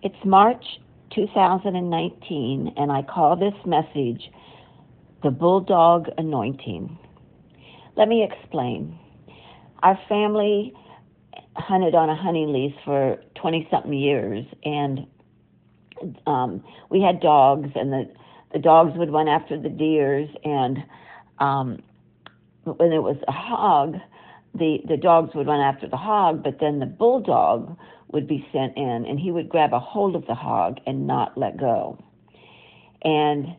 It's March 2019, and I call this message the Bulldog Anointing. Let me explain. Our family hunted on a hunting lease for 20 something years, and um, we had dogs, and the, the dogs would run after the deers, and um, when it was a hog, the, the dogs would run after the hog, but then the bulldog would be sent in and he would grab a hold of the hog and not let go. And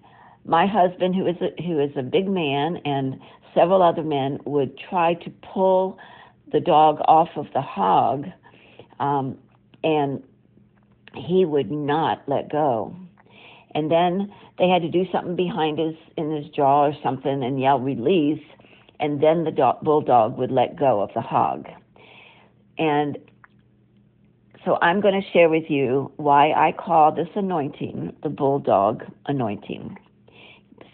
my husband, who is a, who is a big man, and several other men would try to pull the dog off of the hog, um, and he would not let go. And then they had to do something behind his in his jaw or something and yell release, and then the dog, bulldog would let go of the hog. And so I'm going to share with you why I call this anointing the bulldog anointing.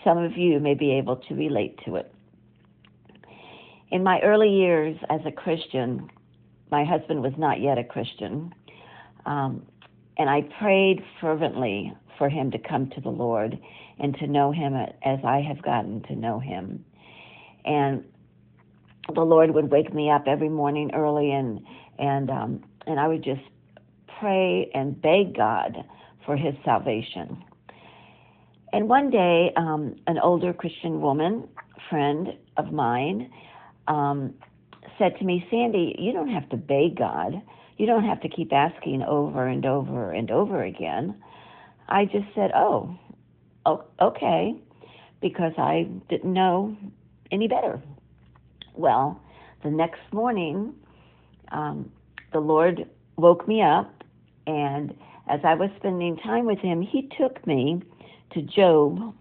Some of you may be able to relate to it. In my early years as a Christian, my husband was not yet a Christian, um, and I prayed fervently for him to come to the Lord and to know him as I have gotten to know him. And the Lord would wake me up every morning early and and um, and I would just pray and beg God for his salvation. And one day, um, an older Christian woman, friend of mine, um, said to me, Sandy, you don't have to beg God. You don't have to keep asking over and over and over again. I just said, oh, okay, because I didn't know any better. Well, the next morning, um, the Lord woke me up and as I was spending time with him, he took me to Job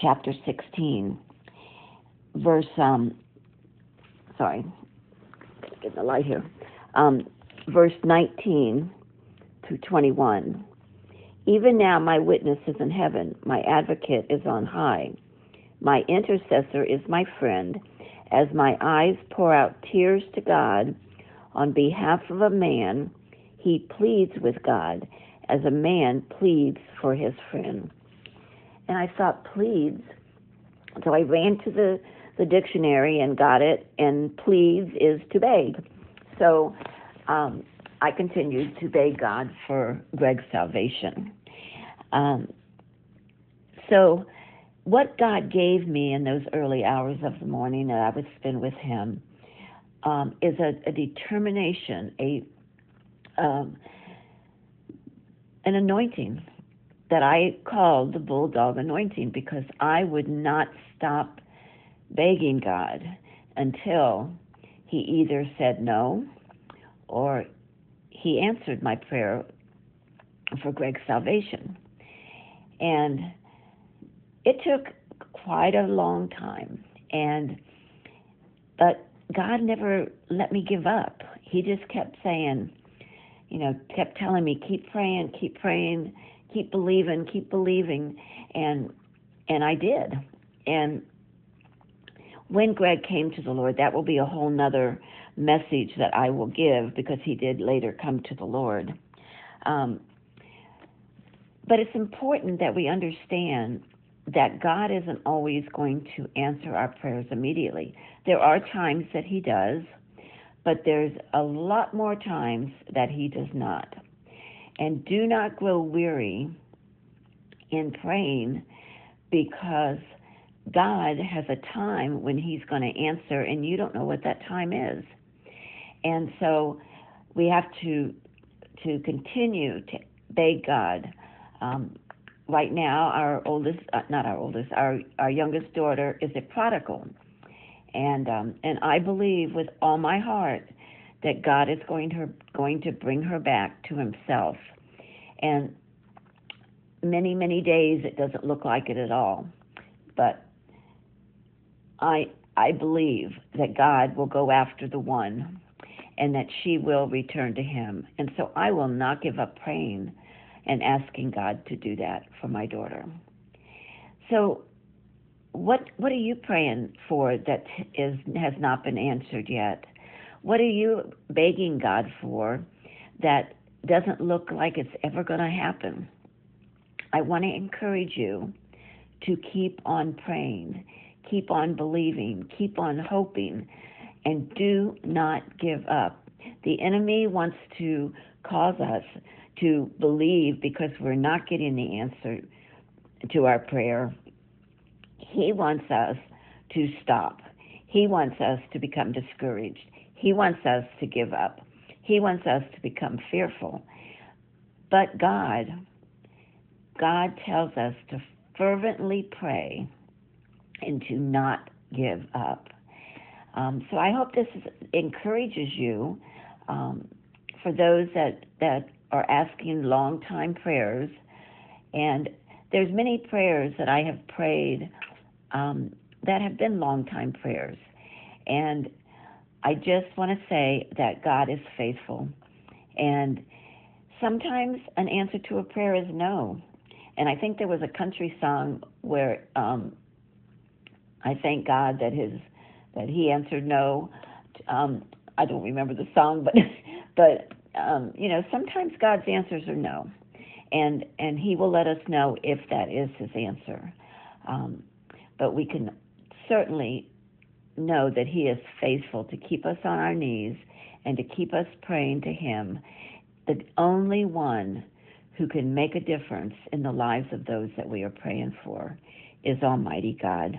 chapter 16, verse, um, sorry, get the light here, um, verse 19 to 21. Even now, my witness is in heaven, my advocate is on high, my intercessor is my friend. As my eyes pour out tears to God on behalf of a man he pleads with God as a man pleads for his friend. And I thought, pleads. So I ran to the, the dictionary and got it, and pleads is to beg. So um, I continued to beg God for Greg's salvation. Um, so, what God gave me in those early hours of the morning that I would spend with Him um, is a, a determination, a um, an anointing that I called the bulldog anointing because I would not stop begging God until He either said no or He answered my prayer for Greg's salvation. And it took quite a long time. And but God never let me give up. He just kept saying, you know, kept telling me, keep praying, keep praying, keep believing, keep believing, and and I did. And when Greg came to the Lord, that will be a whole nother message that I will give because he did later come to the Lord. Um, but it's important that we understand that God isn't always going to answer our prayers immediately. There are times that He does, but there's a lot more times that he does not. And do not grow weary in praying because God has a time when he's going to answer and you don't know what that time is. And so we have to to continue to beg God. Um, right now, our oldest, uh, not our oldest, our, our youngest daughter is a prodigal and um, and I believe with all my heart that God is going to going to bring her back to Himself. And many many days it doesn't look like it at all, but I I believe that God will go after the one, and that she will return to Him. And so I will not give up praying and asking God to do that for my daughter. So what what are you praying for that is has not been answered yet? What are you begging God for that doesn't look like it's ever going to happen, I want to encourage you to keep on praying, keep on believing, keep on hoping, and do not give up. The enemy wants to cause us to believe because we're not getting the answer to our prayer. He wants us to stop. He wants us to become discouraged. He wants us to give up. He wants us to become fearful. But God, God tells us to fervently pray and to not give up. Um, so I hope this is, encourages you um, for those that, that are asking long time prayers. And there's many prayers that I have prayed um, that have been long time prayers. And I just want to say that God is faithful. And sometimes an answer to a prayer is no. And I think there was a country song where um, I thank God that his that he answered no. Um, I don't remember the song, but but um, you know sometimes God's answers are no, and and He will let us know if that is His answer. Um, but we can certainly know that He is faithful to keep us on our knees and to keep us praying to Him, the only one who can make a difference in the lives of those that we are praying for is Almighty God.